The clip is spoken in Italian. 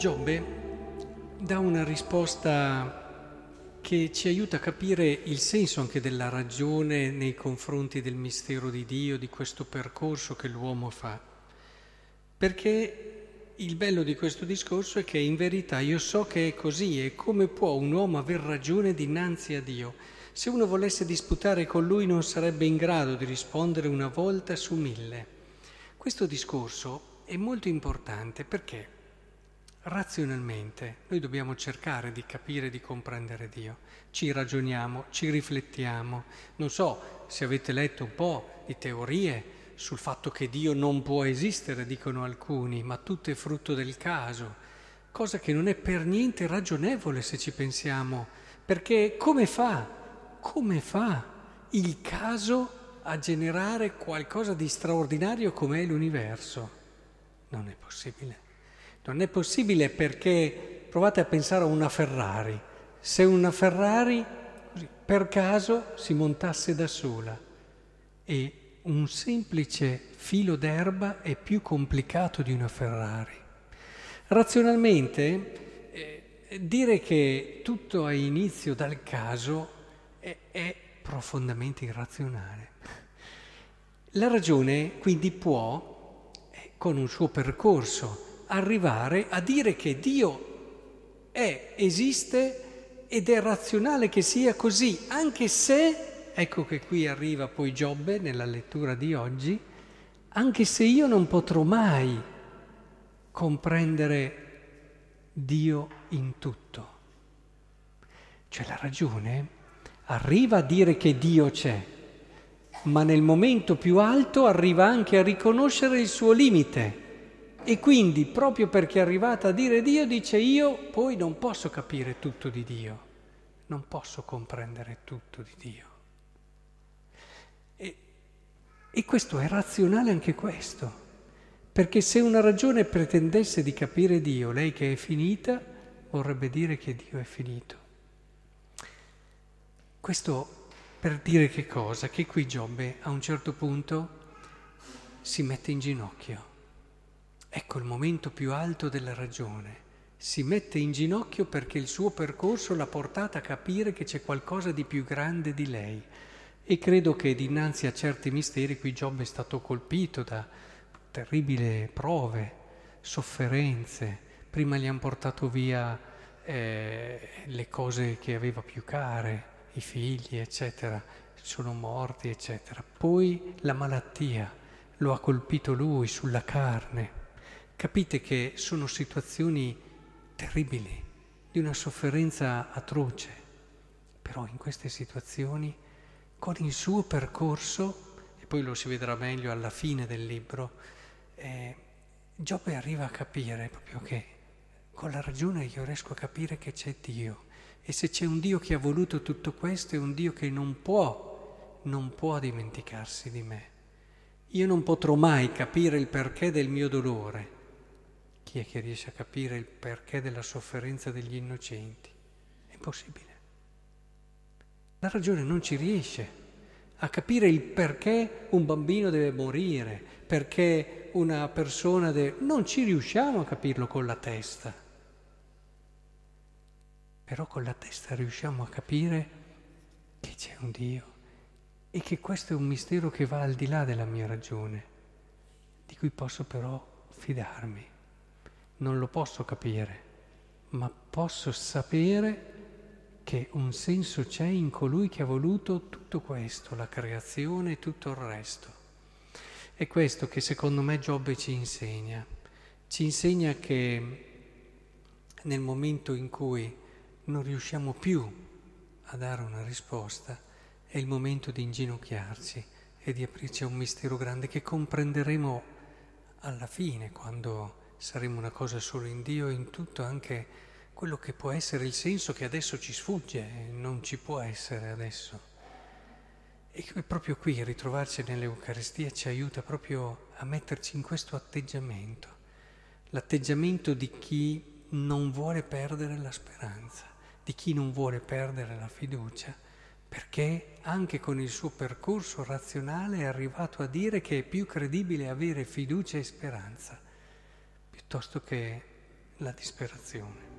Giobbe dà una risposta che ci aiuta a capire il senso anche della ragione nei confronti del mistero di Dio, di questo percorso che l'uomo fa. Perché il bello di questo discorso è che in verità io so che è così e come può un uomo aver ragione dinanzi a Dio? Se uno volesse disputare con lui non sarebbe in grado di rispondere una volta su mille. Questo discorso è molto importante perché razionalmente noi dobbiamo cercare di capire, di comprendere Dio. Ci ragioniamo, ci riflettiamo. Non so se avete letto un po' di teorie sul fatto che Dio non può esistere, dicono alcuni, ma tutto è frutto del caso, cosa che non è per niente ragionevole se ci pensiamo, perché come fa, come fa il caso a generare qualcosa di straordinario come è l'universo? Non è possibile. Non è possibile perché provate a pensare a una Ferrari. Se una Ferrari per caso si montasse da sola e un semplice filo d'erba è più complicato di una Ferrari. Razionalmente eh, dire che tutto ha inizio dal caso è, è profondamente irrazionale. La ragione quindi può, eh, con un suo percorso, arrivare a dire che Dio è, esiste ed è razionale che sia così, anche se, ecco che qui arriva poi Giobbe nella lettura di oggi, anche se io non potrò mai comprendere Dio in tutto. Cioè la ragione arriva a dire che Dio c'è, ma nel momento più alto arriva anche a riconoscere il suo limite e quindi, proprio perché è arrivata a dire Dio, dice io poi non posso capire tutto di Dio, non posso comprendere tutto di Dio. E, e questo è razionale anche questo, perché se una ragione pretendesse di capire Dio, lei che è finita, vorrebbe dire che Dio è finito. Questo per dire che cosa? Che qui Giobbe a un certo punto si mette in ginocchio Ecco il momento più alto della ragione. Si mette in ginocchio perché il suo percorso l'ha portata a capire che c'è qualcosa di più grande di lei. E credo che dinanzi a certi misteri qui Giobbe è stato colpito da terribili prove, sofferenze. Prima gli hanno portato via eh, le cose che aveva più care, i figli, eccetera, sono morti, eccetera. Poi la malattia lo ha colpito lui sulla carne. Capite che sono situazioni terribili, di una sofferenza atroce, però in queste situazioni, con il suo percorso, e poi lo si vedrà meglio alla fine del libro, eh, Giobbe arriva a capire proprio che con la ragione io riesco a capire che c'è Dio. E se c'è un Dio che ha voluto tutto questo, è un Dio che non può, non può dimenticarsi di me. Io non potrò mai capire il perché del mio dolore, chi è che riesce a capire il perché della sofferenza degli innocenti? È impossibile. La ragione non ci riesce a capire il perché un bambino deve morire, perché una persona deve... Non ci riusciamo a capirlo con la testa. Però con la testa riusciamo a capire che c'è un Dio e che questo è un mistero che va al di là della mia ragione, di cui posso però fidarmi non lo posso capire, ma posso sapere che un senso c'è in colui che ha voluto tutto questo, la creazione e tutto il resto. È questo che secondo me Giobbe ci insegna. Ci insegna che nel momento in cui non riusciamo più a dare una risposta, è il momento di inginocchiarci e di aprirci a un mistero grande che comprenderemo alla fine, quando saremo una cosa solo in Dio in tutto anche quello che può essere il senso che adesso ci sfugge, non ci può essere adesso. E proprio qui ritrovarci nell'Eucaristia ci aiuta proprio a metterci in questo atteggiamento, l'atteggiamento di chi non vuole perdere la speranza, di chi non vuole perdere la fiducia, perché anche con il suo percorso razionale è arrivato a dire che è più credibile avere fiducia e speranza piuttosto che la disperazione.